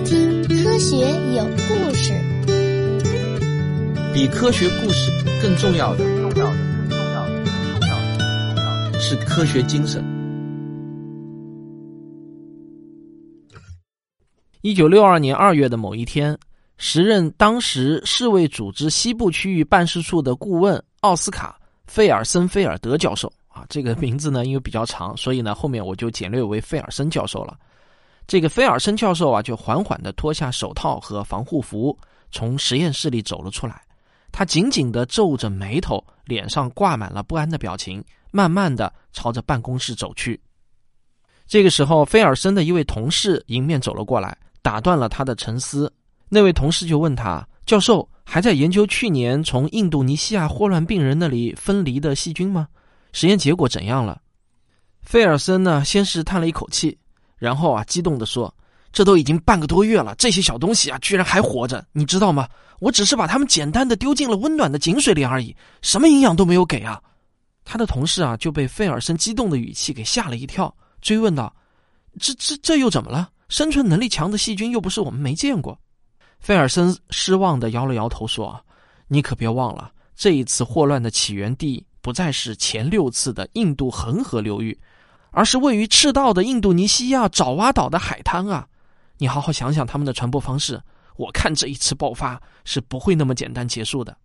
听《科学有故事》。比科学故事更重要的，重要的，更重要的，更重要的是科学精神。一九六二年二月的某一天，时任当时世卫组织西部区域办事处的顾问奥斯卡·费尔森菲尔德教授啊，这个名字呢因为比较长，所以呢后面我就简略为费尔森教授了。这个菲尔森教授啊，就缓缓地脱下手套和防护服，从实验室里走了出来。他紧紧地皱着眉头，脸上挂满了不安的表情，慢慢地朝着办公室走去。这个时候，菲尔森的一位同事迎面走了过来，打断了他的沉思。那位同事就问他：“教授还在研究去年从印度尼西亚霍乱病人那里分离的细菌吗？实验结果怎样了？”菲尔森呢，先是叹了一口气。然后啊，激动地说：“这都已经半个多月了，这些小东西啊，居然还活着，你知道吗？我只是把它们简单的丢进了温暖的井水里而已，什么营养都没有给啊！”他的同事啊，就被费尔森激动的语气给吓了一跳，追问道：“这、这、这又怎么了？生存能力强的细菌又不是我们没见过。”费尔森失望的摇了摇头说：“你可别忘了，这一次霍乱的起源地不再是前六次的印度恒河流域。”而是位于赤道的印度尼西亚爪哇岛的海滩啊！你好好想想他们的传播方式，我看这一次爆发是不会那么简单结束的。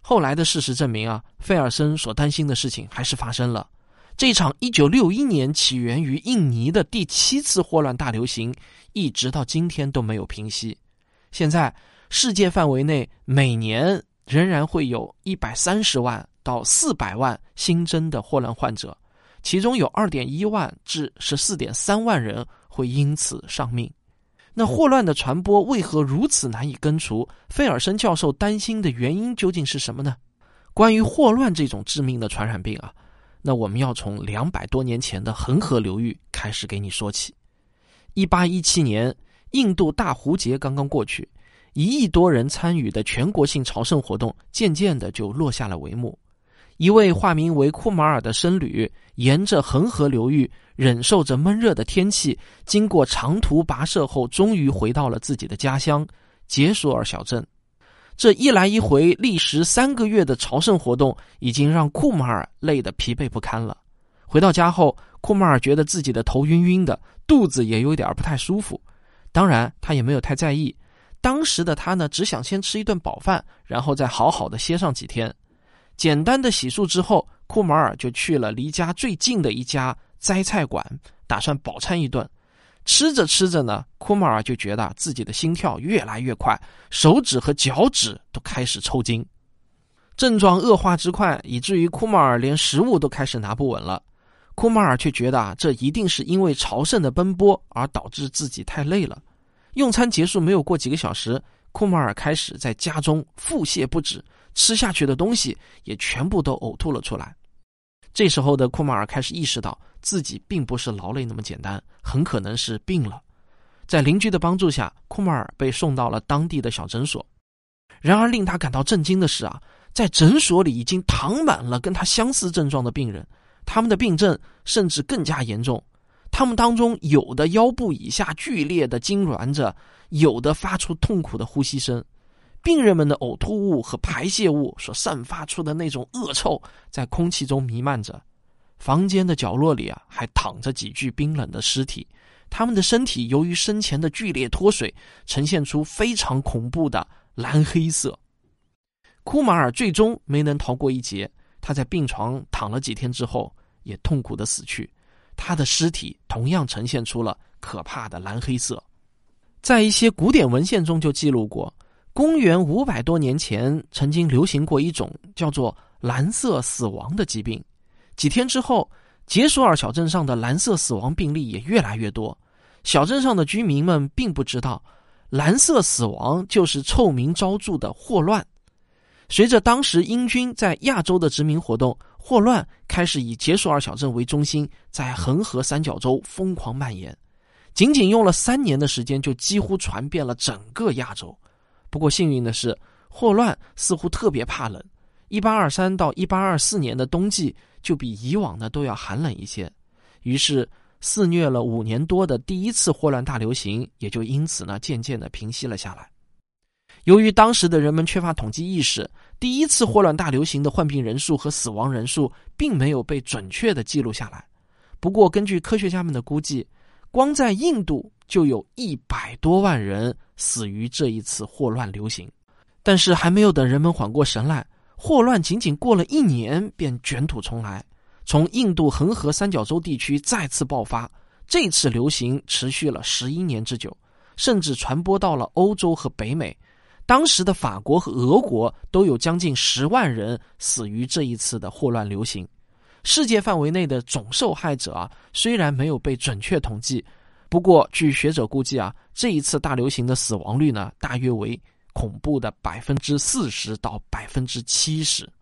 后来的事实证明啊，费尔森所担心的事情还是发生了。这场1961年起源于印尼的第七次霍乱大流行，一直到今天都没有平息。现在世界范围内每年仍然会有一百三十万到四百万新增的霍乱患者。其中有二点一万至十四点三万人会因此丧命。那霍乱的传播为何如此难以根除？费尔森教授担心的原因究竟是什么呢？关于霍乱这种致命的传染病啊，那我们要从两百多年前的恒河流域开始给你说起。一八一七年，印度大壶节刚刚过去，一亿多人参与的全国性朝圣活动渐渐的就落下了帷幕。一位化名为库马尔的僧侣，沿着恒河流域，忍受着闷热的天气，经过长途跋涉后，终于回到了自己的家乡杰索尔小镇。这一来一回，历时三个月的朝圣活动，已经让库马尔累得疲惫不堪了。回到家后，库马尔觉得自己的头晕晕的，肚子也有点不太舒服。当然，他也没有太在意。当时的他呢，只想先吃一顿饱饭，然后再好好的歇上几天。简单的洗漱之后，库马尔就去了离家最近的一家斋菜馆，打算饱餐一顿。吃着吃着呢，库马尔就觉得自己的心跳越来越快，手指和脚趾都开始抽筋。症状恶化之快，以至于库马尔连食物都开始拿不稳了。库马尔却觉得啊，这一定是因为朝圣的奔波而导致自己太累了。用餐结束没有过几个小时，库马尔开始在家中腹泻不止。吃下去的东西也全部都呕吐了出来。这时候的库马尔开始意识到自己并不是劳累那么简单，很可能是病了。在邻居的帮助下，库马尔被送到了当地的小诊所。然而，令他感到震惊的是啊，在诊所里已经躺满了跟他相似症状的病人，他们的病症甚至更加严重。他们当中有的腰部以下剧烈的痉挛着，有的发出痛苦的呼吸声。病人们的呕吐物和排泄物所散发出的那种恶臭，在空气中弥漫着。房间的角落里啊，还躺着几具冰冷的尸体，他们的身体由于生前的剧烈脱水，呈现出非常恐怖的蓝黑色。库马尔最终没能逃过一劫，他在病床躺了几天之后，也痛苦的死去。他的尸体同样呈现出了可怕的蓝黑色。在一些古典文献中就记录过。公元五百多年前，曾经流行过一种叫做“蓝色死亡”的疾病。几天之后，杰索尔小镇上的蓝色死亡病例也越来越多。小镇上的居民们并不知道，蓝色死亡就是臭名昭著的霍乱。随着当时英军在亚洲的殖民活动，霍乱开始以杰索尔小镇为中心，在恒河三角洲疯狂蔓延。仅仅用了三年的时间，就几乎传遍了整个亚洲。不过幸运的是，霍乱似乎特别怕冷。一八二三到一八二四年的冬季就比以往的都要寒冷一些。于是，肆虐了五年多的第一次霍乱大流行也就因此呢渐渐的平息了下来。由于当时的人们缺乏统计意识，第一次霍乱大流行的患病人数和死亡人数并没有被准确的记录下来。不过，根据科学家们的估计，光在印度就有一百多万人死于这一次霍乱流行。但是，还没有等人们缓过神来，霍乱仅仅过了一年便卷土重来，从印度恒河三角洲地区再次爆发。这次流行持续了十一年之久，甚至传播到了欧洲和北美。当时的法国和俄国都有将近十万人死于这一次的霍乱流行。世界范围内的总受害者啊，虽然没有被准确统计，不过据学者估计啊，这一次大流行的死亡率呢，大约为恐怖的百分之四十到百分之七十。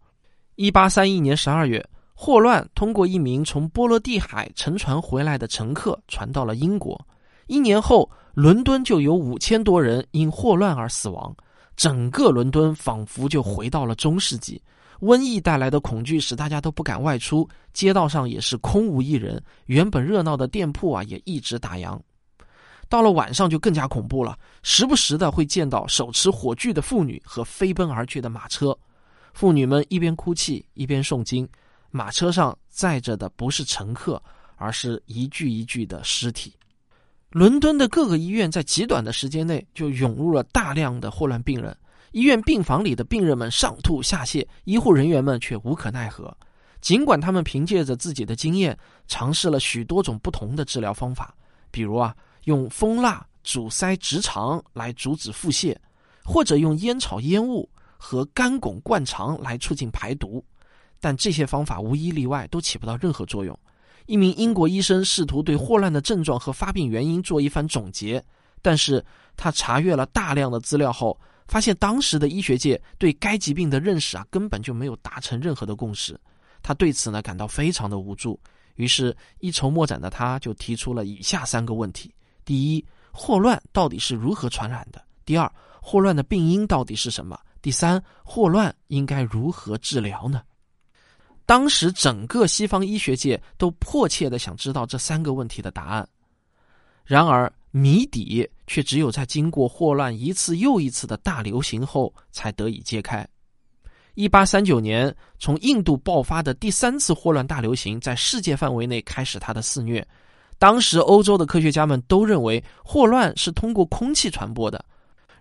一八三一年十二月，霍乱通过一名从波罗的海乘船回来的乘客传到了英国。一年后，伦敦就有五千多人因霍乱而死亡。整个伦敦仿佛就回到了中世纪，瘟疫带来的恐惧使大家都不敢外出，街道上也是空无一人，原本热闹的店铺啊也一直打烊。到了晚上就更加恐怖了，时不时的会见到手持火炬的妇女和飞奔而去的马车，妇女们一边哭泣一边诵经，马车上载着的不是乘客，而是一具一具的尸体。伦敦的各个医院在极短的时间内就涌入了大量的霍乱病人，医院病房里的病人们上吐下泻，医护人员们却无可奈何。尽管他们凭借着自己的经验，尝试了许多种不同的治疗方法，比如啊，用蜂蜡阻塞直肠来阻止腹泻，或者用烟草烟雾和干汞灌肠来促进排毒，但这些方法无一例外都起不到任何作用。一名英国医生试图对霍乱的症状和发病原因做一番总结，但是他查阅了大量的资料后，发现当时的医学界对该疾病的认识啊根本就没有达成任何的共识。他对此呢感到非常的无助，于是，一筹莫展的他就提出了以下三个问题：第一，霍乱到底是如何传染的？第二，霍乱的病因到底是什么？第三，霍乱应该如何治疗呢？当时，整个西方医学界都迫切的想知道这三个问题的答案，然而谜底却只有在经过霍乱一次又一次的大流行后才得以揭开。一八三九年，从印度爆发的第三次霍乱大流行在世界范围内开始它的肆虐。当时，欧洲的科学家们都认为霍乱是通过空气传播的，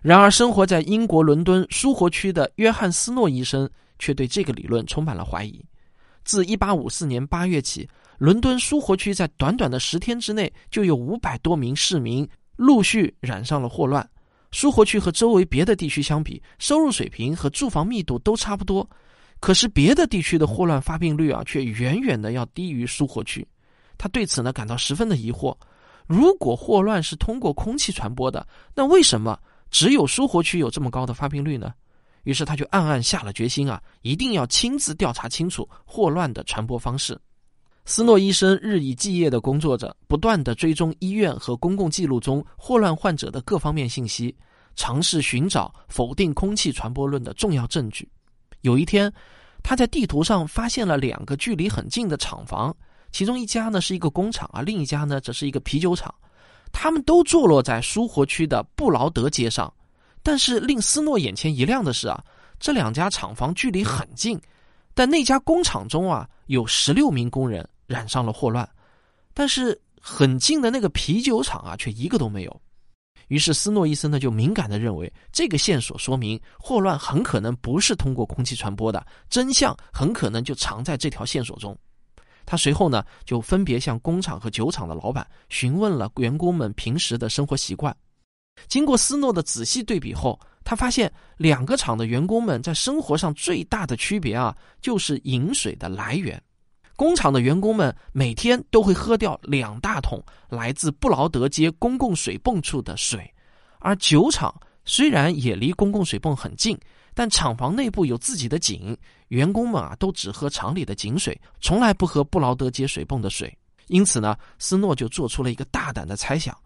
然而生活在英国伦敦苏活区的约翰斯诺医生却对这个理论充满了怀疑。自1854年8月起，伦敦苏活区在短短的十天之内，就有五百多名市民陆续染上了霍乱。苏活区和周围别的地区相比，收入水平和住房密度都差不多，可是别的地区的霍乱发病率啊，却远远的要低于苏活区。他对此呢感到十分的疑惑：如果霍乱是通过空气传播的，那为什么只有苏活区有这么高的发病率呢？于是他就暗暗下了决心啊，一定要亲自调查清楚霍乱的传播方式。斯诺医生日以继夜的工作着，不断的追踪医院和公共记录中霍乱患者的各方面信息，尝试寻找否定空气传播论的重要证据。有一天，他在地图上发现了两个距离很近的厂房，其中一家呢是一个工厂啊，另一家呢则是一个啤酒厂，他们都坐落在苏活区的布劳德街上。但是令斯诺眼前一亮的是啊，这两家厂房距离很近，但那家工厂中啊有十六名工人染上了霍乱，但是很近的那个啤酒厂啊却一个都没有。于是斯诺医生呢就敏感的认为，这个线索说明霍乱很可能不是通过空气传播的，真相很可能就藏在这条线索中。他随后呢就分别向工厂和酒厂的老板询问了员工们平时的生活习惯。经过斯诺的仔细对比后，他发现两个厂的员工们在生活上最大的区别啊，就是饮水的来源。工厂的员工们每天都会喝掉两大桶来自布劳德街公共水泵处的水，而酒厂虽然也离公共水泵很近，但厂房内部有自己的井，员工们啊都只喝厂里的井水，从来不喝布劳德街水泵的水。因此呢，斯诺就做出了一个大胆的猜想。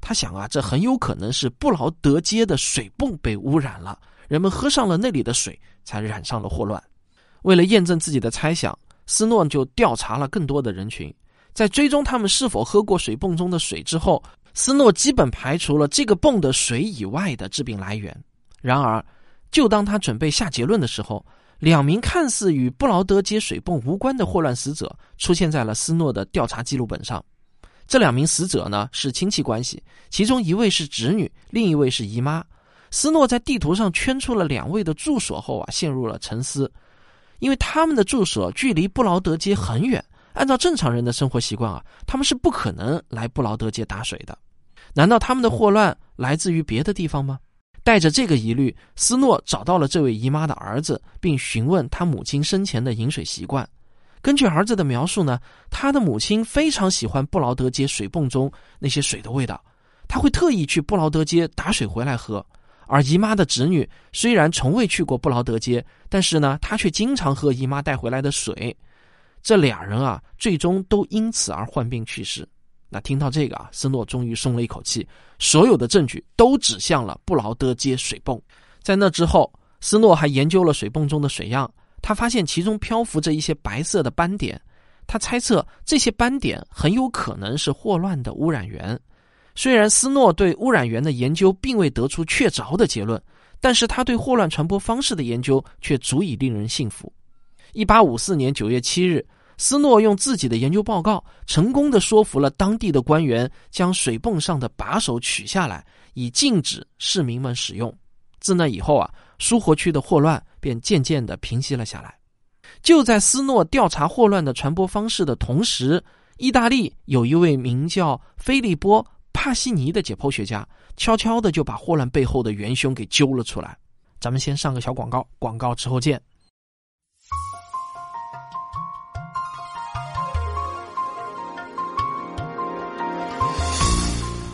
他想啊，这很有可能是布劳德街的水泵被污染了，人们喝上了那里的水，才染上了霍乱。为了验证自己的猜想，斯诺就调查了更多的人群，在追踪他们是否喝过水泵中的水之后，斯诺基本排除了这个泵的水以外的致病来源。然而，就当他准备下结论的时候，两名看似与布劳德街水泵无关的霍乱死者出现在了斯诺的调查记录本上。这两名死者呢是亲戚关系，其中一位是侄女，另一位是姨妈。斯诺在地图上圈出了两位的住所后啊，陷入了沉思，因为他们的住所距离布劳德街很远。按照正常人的生活习惯啊，他们是不可能来布劳德街打水的。难道他们的霍乱来自于别的地方吗？带着这个疑虑，斯诺找到了这位姨妈的儿子，并询问他母亲生前的饮水习惯。根据儿子的描述呢，他的母亲非常喜欢布劳德街水泵中那些水的味道，他会特意去布劳德街打水回来喝。而姨妈的侄女虽然从未去过布劳德街，但是呢，她却经常喝姨妈带回来的水。这俩人啊，最终都因此而患病去世。那听到这个啊，斯诺终于松了一口气。所有的证据都指向了布劳德街水泵。在那之后，斯诺还研究了水泵中的水样，他发现其中漂浮着一些白色的斑点。他猜测这些斑点很有可能是霍乱的污染源。虽然斯诺对污染源的研究并未得出确凿的结论，但是他对霍乱传播方式的研究却足以令人信服。一八五四年九月七日，斯诺用自己的研究报告成功的说服了当地的官员，将水泵上的把手取下来，以禁止市民们使用。自那以后啊，苏活区的霍乱便渐渐的平息了下来。就在斯诺调查霍乱的传播方式的同时，意大利有一位名叫菲利波·帕西尼的解剖学家，悄悄的就把霍乱背后的元凶给揪了出来。咱们先上个小广告，广告之后见。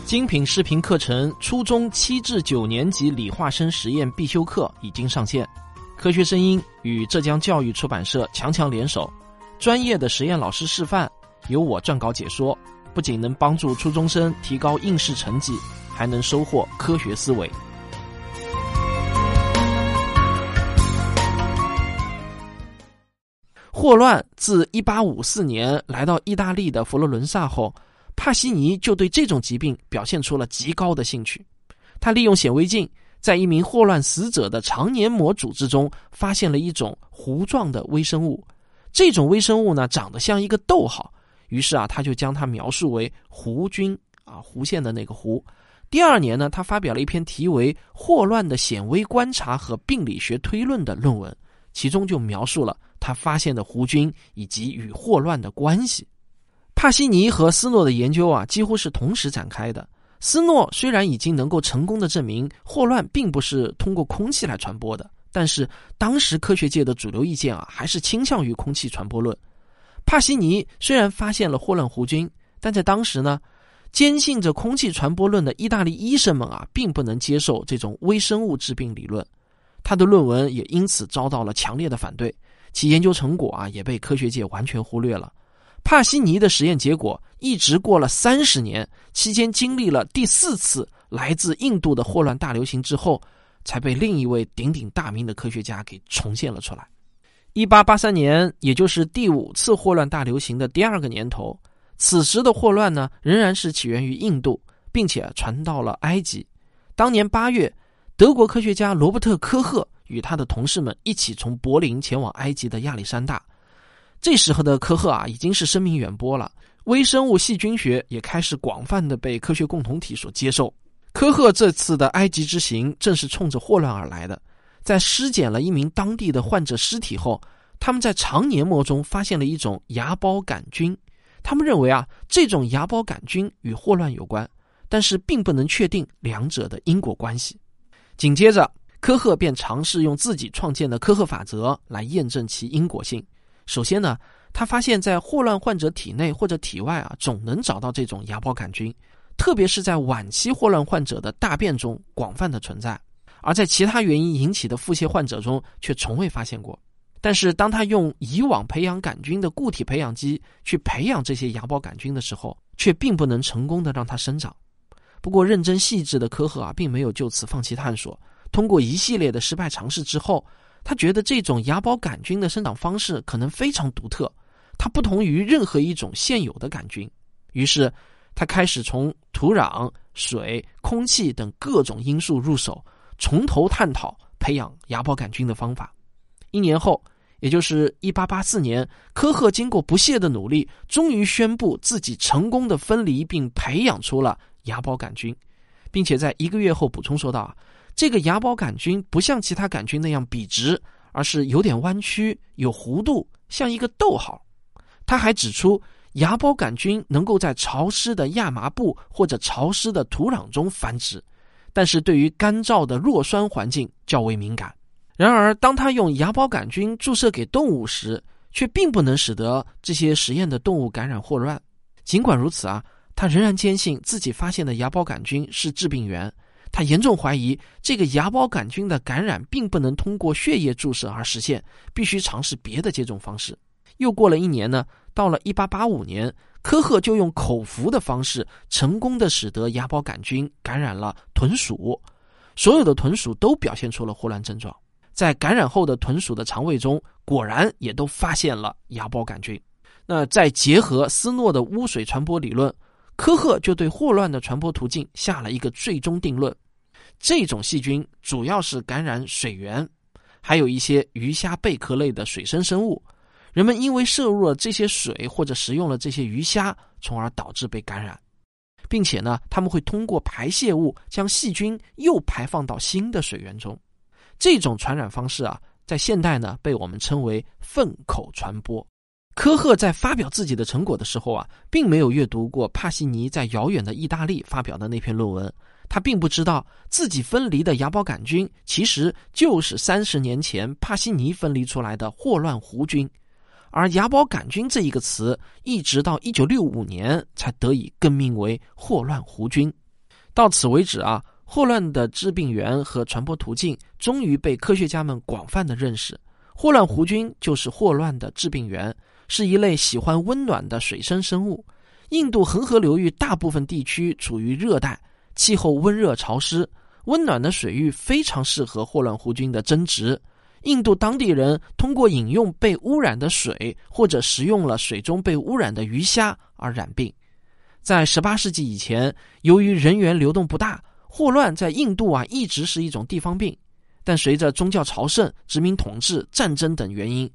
精品视频课程《初中七至九年级理化生实验必修课》已经上线，科学声音与浙江教育出版社强强联手，专业的实验老师示范，由我撰稿解说，不仅能帮助初中生提高应试成绩，还能收获科学思维。霍乱自一八五四年来到意大利的佛罗伦萨后。帕西尼就对这种疾病表现出了极高的兴趣。他利用显微镜，在一名霍乱死者的肠黏膜组织中发现了一种糊状的微生物。这种微生物呢，长得像一个逗号。于是啊，他就将它描述为弧菌啊，弧线的那个弧。第二年呢，他发表了一篇题为《霍乱的显微观察和病理学推论》的论文，其中就描述了他发现的弧菌以及与霍乱的关系。帕西尼和斯诺的研究啊，几乎是同时展开的。斯诺虽然已经能够成功的证明霍乱并不是通过空气来传播的，但是当时科学界的主流意见啊，还是倾向于空气传播论。帕西尼虽然发现了霍乱弧菌，但在当时呢，坚信着空气传播论的意大利医生们啊，并不能接受这种微生物致病理论。他的论文也因此遭到了强烈的反对，其研究成果啊，也被科学界完全忽略了。帕西尼的实验结果一直过了三十年，期间经历了第四次来自印度的霍乱大流行之后，才被另一位鼎鼎大名的科学家给重现了出来。一八八三年，也就是第五次霍乱大流行的第二个年头，此时的霍乱呢，仍然是起源于印度，并且传到了埃及。当年八月，德国科学家罗伯特·科赫与他的同事们一起从柏林前往埃及的亚历山大。这时候的科赫啊，已经是声名远播了，微生物细菌学也开始广泛的被科学共同体所接受。科赫这次的埃及之行正是冲着霍乱而来的。在尸检了一名当地的患者尸体后，他们在肠黏膜中发现了一种芽孢杆菌。他们认为啊，这种芽孢杆菌与霍乱有关，但是并不能确定两者的因果关系。紧接着，科赫便尝试用自己创建的科赫法则来验证其因果性。首先呢，他发现，在霍乱患者体内或者体外啊，总能找到这种芽孢杆菌，特别是在晚期霍乱患者的大便中广泛的存在，而在其他原因引起的腹泻患者中却从未发现过。但是，当他用以往培养杆菌的固体培养基去培养这些芽孢杆菌的时候，却并不能成功的让它生长。不过，认真细致的科赫啊，并没有就此放弃探索，通过一系列的失败尝试之后。他觉得这种芽孢杆菌的生长方式可能非常独特，它不同于任何一种现有的杆菌。于是，他开始从土壤、水、空气等各种因素入手，从头探讨培养芽孢杆菌的方法。一年后，也就是一八八四年，科赫经过不懈的努力，终于宣布自己成功的分离并培养出了芽孢杆菌，并且在一个月后补充说道：“啊，这个芽孢杆菌不像其他杆菌那样笔直，而是有点弯曲、有弧度，像一个逗号。”他还指出。芽孢杆菌能够在潮湿的亚麻布或者潮湿的土壤中繁殖，但是对于干燥的弱酸环境较为敏感。然而，当他用芽孢杆菌注射给动物时，却并不能使得这些实验的动物感染霍乱。尽管如此啊，他仍然坚信自己发现的芽孢杆菌是致病源。他严重怀疑这个芽孢杆菌的感染并不能通过血液注射而实现，必须尝试别的接种方式。又过了一年呢。到了一八八五年，科赫就用口服的方式，成功的使得芽孢杆菌感染了豚鼠，所有的豚鼠都表现出了霍乱症状。在感染后的豚鼠的肠胃中，果然也都发现了芽孢杆菌。那再结合斯诺的污水传播理论，科赫就对霍乱的传播途径下了一个最终定论：这种细菌主要是感染水源，还有一些鱼虾贝壳类的水生生物。人们因为摄入了这些水或者食用了这些鱼虾，从而导致被感染，并且呢，他们会通过排泄物将细菌又排放到新的水源中。这种传染方式啊，在现代呢被我们称为粪口传播。科赫在发表自己的成果的时候啊，并没有阅读过帕西尼在遥远的意大利发表的那篇论文，他并不知道自己分离的芽孢杆菌其实就是三十年前帕西尼分离出来的霍乱弧菌。而芽孢杆菌这一个词，一直到一九六五年才得以更名为霍乱弧菌。到此为止啊，霍乱的致病源和传播途径终于被科学家们广泛的认识。霍乱弧菌就是霍乱的致病源，是一类喜欢温暖的水生生物。印度恒河流域大部分地区处于热带，气候温热潮湿，温暖的水域非常适合霍乱弧菌的增殖。印度当地人通过饮用被污染的水，或者食用了水中被污染的鱼虾而染病。在18世纪以前，由于人员流动不大，霍乱在印度啊一直是一种地方病。但随着宗教朝圣、殖民统治、战争等原因，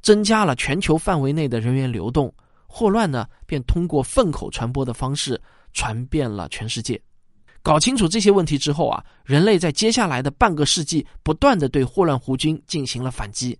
增加了全球范围内的人员流动，霍乱呢便通过粪口传播的方式传遍了全世界。搞清楚这些问题之后啊，人类在接下来的半个世纪不断的对霍乱弧菌进行了反击，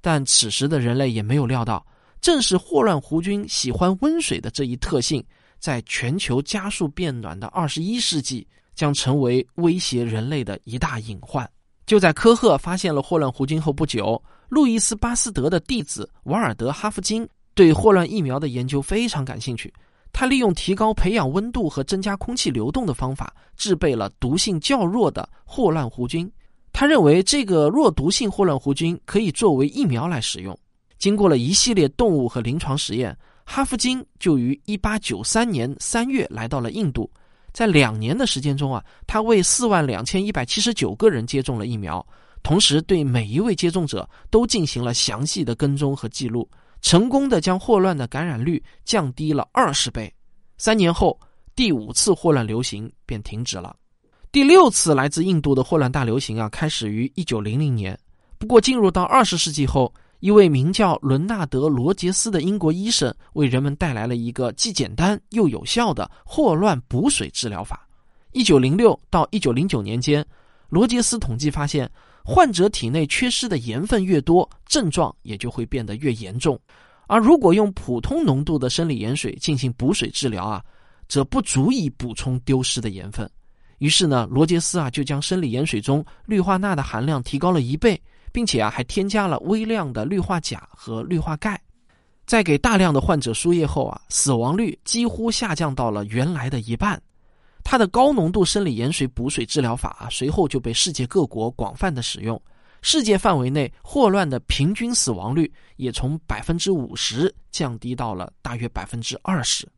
但此时的人类也没有料到，正是霍乱弧菌喜欢温水的这一特性，在全球加速变暖的二十一世纪将成为威胁人类的一大隐患。就在科赫发现了霍乱弧菌后不久，路易斯巴斯德的弟子瓦尔德哈夫金对霍乱疫苗的研究非常感兴趣。他利用提高培养温度和增加空气流动的方法，制备了毒性较弱的霍乱弧菌。他认为这个弱毒性霍乱弧菌可以作为疫苗来使用。经过了一系列动物和临床实验，哈夫金就于1893年3月来到了印度。在两年的时间中啊，他为四万两千一百七十九个人接种了疫苗，同时对每一位接种者都进行了详细的跟踪和记录。成功的将霍乱的感染率降低了二十倍。三年后，第五次霍乱流行便停止了。第六次来自印度的霍乱大流行啊，开始于一九零零年。不过，进入到二十世纪后，一位名叫伦纳德·罗杰斯的英国医生为人们带来了一个既简单又有效的霍乱补水治疗法。一九零六到一九零九年间，罗杰斯统计发现。患者体内缺失的盐分越多，症状也就会变得越严重。而如果用普通浓度的生理盐水进行补水治疗啊，则不足以补充丢失的盐分。于是呢，罗杰斯啊就将生理盐水中氯化钠的含量提高了一倍，并且啊还添加了微量的氯化钾和氯化钙。在给大量的患者输液后啊，死亡率几乎下降到了原来的一半。它的高浓度生理盐水补水治疗法啊，随后就被世界各国广泛的使用。世界范围内霍乱的平均死亡率也从百分之五十降低到了大约百分之二十。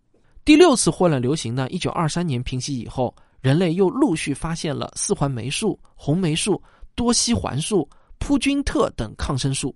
第六次霍乱流行呢，一九二三年平息以后，人类又陆续发现了四环霉素、红霉素、多西环素、扑菌特等抗生素。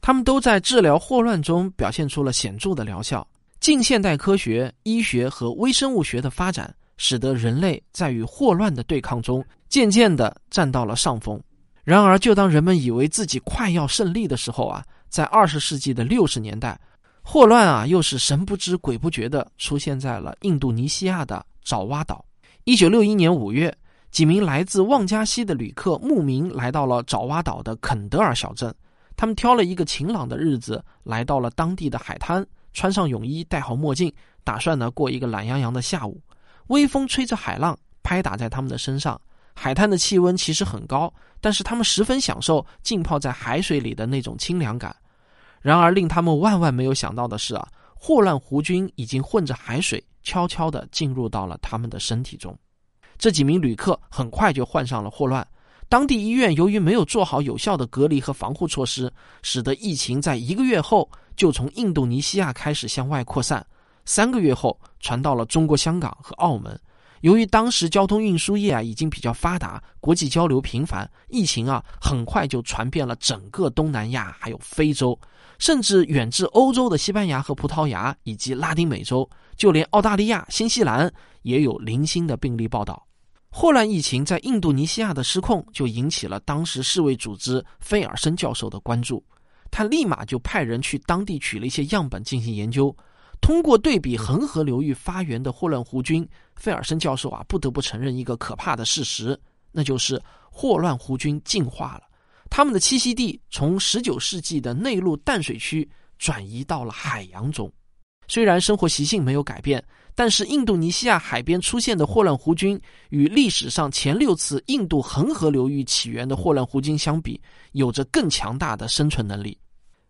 他们都在治疗霍乱中表现出了显著的疗效。近现代科学、医学和微生物学的发展，使得人类在与霍乱的对抗中渐渐地占到了上风。然而，就当人们以为自己快要胜利的时候啊，在二十世纪的六十年代，霍乱啊又是神不知鬼不觉地出现在了印度尼西亚的爪哇岛。一九六一年五月，几名来自旺加西的旅客慕名来到了爪哇岛的肯德尔小镇。他们挑了一个晴朗的日子，来到了当地的海滩。穿上泳衣，戴好墨镜，打算呢过一个懒洋洋的下午。微风吹着海浪，拍打在他们的身上。海滩的气温其实很高，但是他们十分享受浸泡在海水里的那种清凉感。然而，令他们万万没有想到的是啊，霍乱弧菌已经混着海水，悄悄地进入到了他们的身体中。这几名旅客很快就患上了霍乱。当地医院由于没有做好有效的隔离和防护措施，使得疫情在一个月后就从印度尼西亚开始向外扩散，三个月后传到了中国香港和澳门。由于当时交通运输业啊已经比较发达，国际交流频繁，疫情啊很快就传遍了整个东南亚，还有非洲，甚至远至欧洲的西班牙和葡萄牙以及拉丁美洲，就连澳大利亚、新西兰也有零星的病例报道。霍乱疫情在印度尼西亚的失控，就引起了当时世卫组织菲尔森教授的关注。他立马就派人去当地取了一些样本进行研究。通过对比恒河流域发源的霍乱弧菌，费尔森教授啊不得不承认一个可怕的事实，那就是霍乱弧菌进化了，它们的栖息地从19世纪的内陆淡水区转移到了海洋中。虽然生活习性没有改变。但是，印度尼西亚海边出现的霍乱弧菌与历史上前六次印度恒河流域起源的霍乱弧菌相比，有着更强大的生存能力。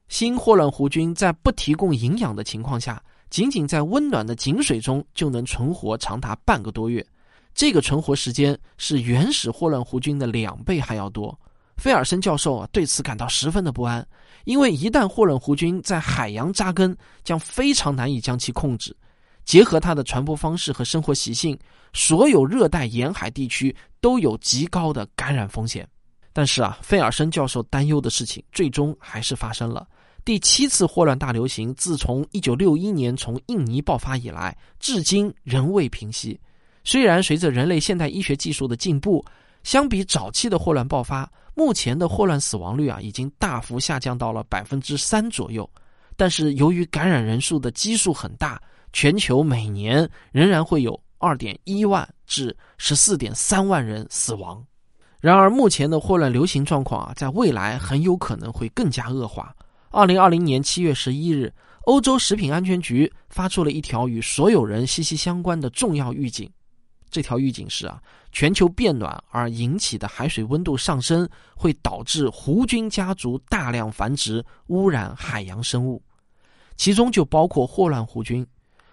新霍乱弧菌在不提供营养的情况下，仅仅在温暖的井水中就能存活长达半个多月，这个存活时间是原始霍乱弧菌的两倍还要多。菲尔森教授啊对此感到十分的不安，因为一旦霍乱弧菌在海洋扎根，将非常难以将其控制。结合它的传播方式和生活习性，所有热带沿海地区都有极高的感染风险。但是啊，费尔森教授担忧的事情最终还是发生了。第七次霍乱大流行自从1961年从印尼爆发以来，至今仍未平息。虽然随着人类现代医学技术的进步，相比早期的霍乱爆发，目前的霍乱死亡率啊已经大幅下降到了百分之三左右，但是由于感染人数的基数很大。全球每年仍然会有二点一万至十四点三万人死亡。然而，目前的霍乱流行状况啊，在未来很有可能会更加恶化。二零二零年七月十一日，欧洲食品安全局发出了一条与所有人息息相关的重要预警。这条预警是啊，全球变暖而引起的海水温度上升会导致弧菌家族大量繁殖，污染海洋生物，其中就包括霍乱弧菌。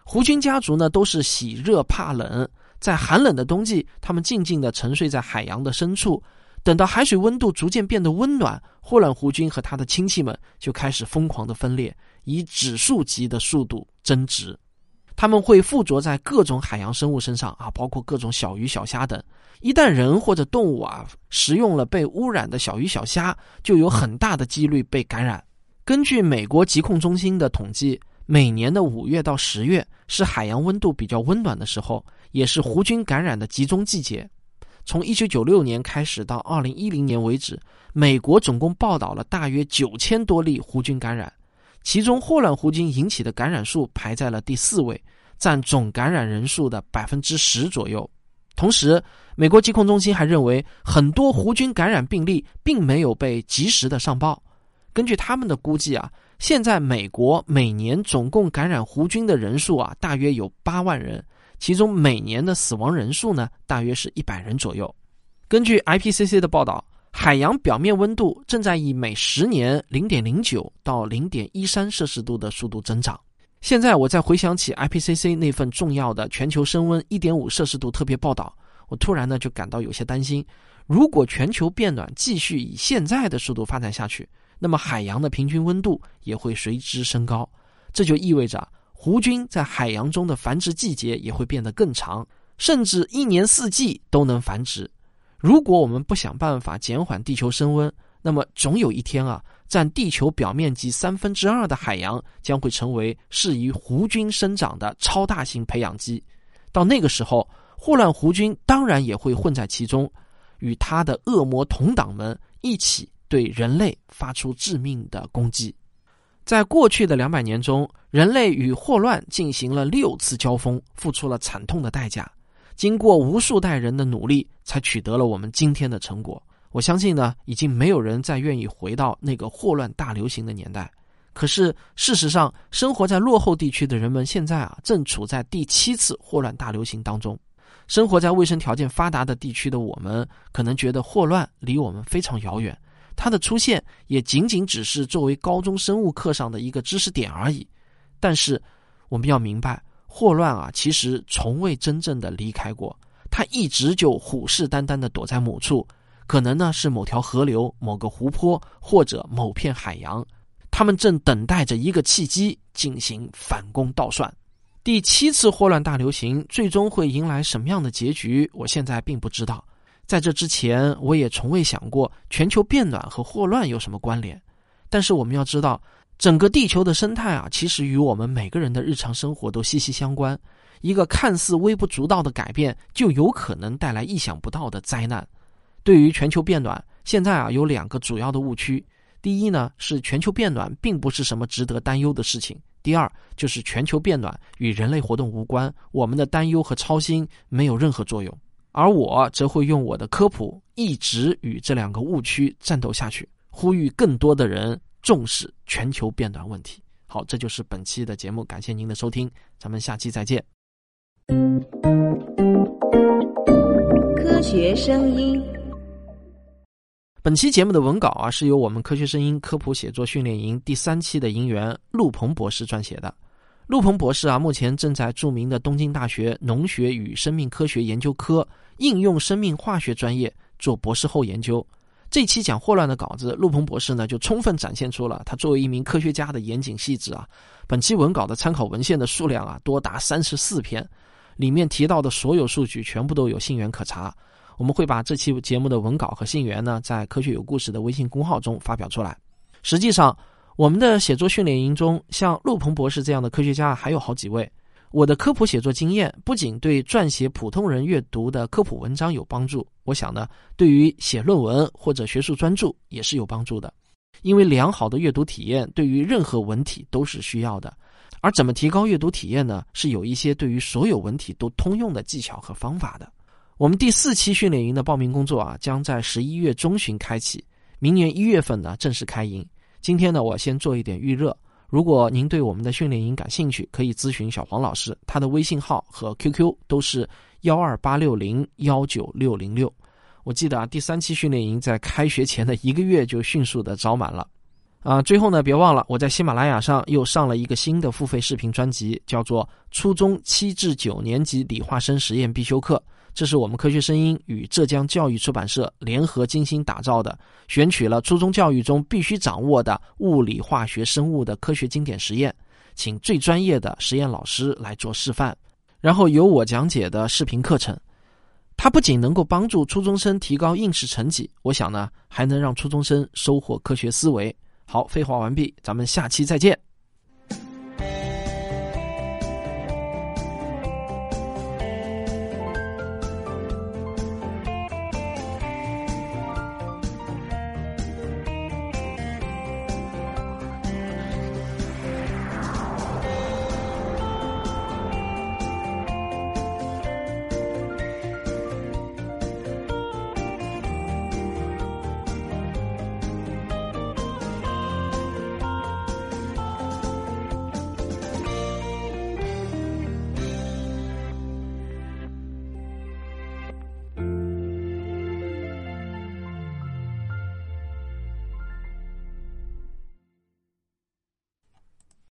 弧菌家族呢，都是喜热怕冷，在寒冷的冬季，它们静静地沉睡在海洋的深处。等到海水温度逐渐变得温暖，霍乱弧菌和它的亲戚们就开始疯狂的分裂，以指数级的速度增殖。它们会附着在各种海洋生物身上啊，包括各种小鱼小虾等。一旦人或者动物啊食用了被污染的小鱼小虾，就有很大的几率被感染。根据美国疾控中心的统计。每年的五月到十月是海洋温度比较温暖的时候，也是弧菌感染的集中季节。从一九九六年开始到二零一零年为止，美国总共报道了大约九千多例弧菌感染，其中霍乱弧菌引起的感染数排在了第四位，占总感染人数的百分之十左右。同时，美国疾控中心还认为，很多弧菌感染病例并没有被及时的上报。根据他们的估计啊。现在美国每年总共感染弧菌的人数啊，大约有八万人，其中每年的死亡人数呢，大约是一百人左右。根据 IPCC 的报道，海洋表面温度正在以每十年零点零九到零点一三摄氏度的速度增长。现在我再回想起 IPCC 那份重要的全球升温一点五摄氏度特别报道，我突然呢就感到有些担心。如果全球变暖继续以现在的速度发展下去，那么海洋的平均温度也会随之升高，这就意味着胡菌在海洋中的繁殖季节也会变得更长，甚至一年四季都能繁殖。如果我们不想办法减缓地球升温，那么总有一天啊，占地球表面积三分之二的海洋将会成为适宜胡菌生长的超大型培养基。到那个时候，霍乱弧菌当然也会混在其中，与它的恶魔同党们一起对人类发出致命的攻击。在过去的两百年中，人类与霍乱进行了六次交锋，付出了惨痛的代价。经过无数代人的努力，才取得了我们今天的成果。我相信呢，已经没有人再愿意回到那个霍乱大流行的年代。可是事实上，生活在落后地区的人们现在啊，正处在第七次霍乱大流行当中。生活在卫生条件发达的地区的我们，可能觉得霍乱离我们非常遥远，它的出现也仅仅只是作为高中生物课上的一个知识点而已。但是，我们要明白，霍乱啊，其实从未真正的离开过，它一直就虎视眈眈的躲在某处。可能呢是某条河流、某个湖泊或者某片海洋，他们正等待着一个契机进行反攻倒算。第七次霍乱大流行最终会迎来什么样的结局？我现在并不知道。在这之前，我也从未想过全球变暖和霍乱有什么关联。但是我们要知道，整个地球的生态啊，其实与我们每个人的日常生活都息息相关。一个看似微不足道的改变，就有可能带来意想不到的灾难。对于全球变暖，现在啊有两个主要的误区。第一呢是全球变暖并不是什么值得担忧的事情；第二就是全球变暖与人类活动无关，我们的担忧和操心没有任何作用。而我则会用我的科普一直与这两个误区战斗下去，呼吁更多的人重视全球变暖问题。好，这就是本期的节目，感谢您的收听，咱们下期再见。科学声音。本期节目的文稿啊，是由我们科学声音科普写作训练营第三期的营员陆鹏博士撰写的。陆鹏博士啊，目前正在著名的东京大学农学与生命科学研究科应用生命化学专业做博士后研究。这期讲霍乱的稿子，陆鹏博士呢就充分展现出了他作为一名科学家的严谨细致啊。本期文稿的参考文献的数量啊多达三十四篇，里面提到的所有数据全部都有信源可查。我们会把这期节目的文稿和信源呢，在科学有故事的微信公号中发表出来。实际上，我们的写作训练营中，像陆鹏博士这样的科学家还有好几位。我的科普写作经验不仅对撰写普通人阅读的科普文章有帮助，我想呢，对于写论文或者学术专著也是有帮助的。因为良好的阅读体验对于任何文体都是需要的。而怎么提高阅读体验呢？是有一些对于所有文体都通用的技巧和方法的。我们第四期训练营的报名工作啊，将在十一月中旬开启，明年一月份呢正式开营。今天呢，我先做一点预热。如果您对我们的训练营感兴趣，可以咨询小黄老师，他的微信号和 QQ 都是幺二八六零幺九六零六。我记得啊，第三期训练营在开学前的一个月就迅速的招满了。啊，最后呢，别忘了我在喜马拉雅上又上了一个新的付费视频专辑，叫做《初中七至九年级理化生实验必修课》。这是我们科学声音与浙江教育出版社联合精心打造的，选取了初中教育中必须掌握的物理、化学、生物的科学经典实验，请最专业的实验老师来做示范，然后由我讲解的视频课程。它不仅能够帮助初中生提高应试成绩，我想呢，还能让初中生收获科学思维。好，废话完毕，咱们下期再见。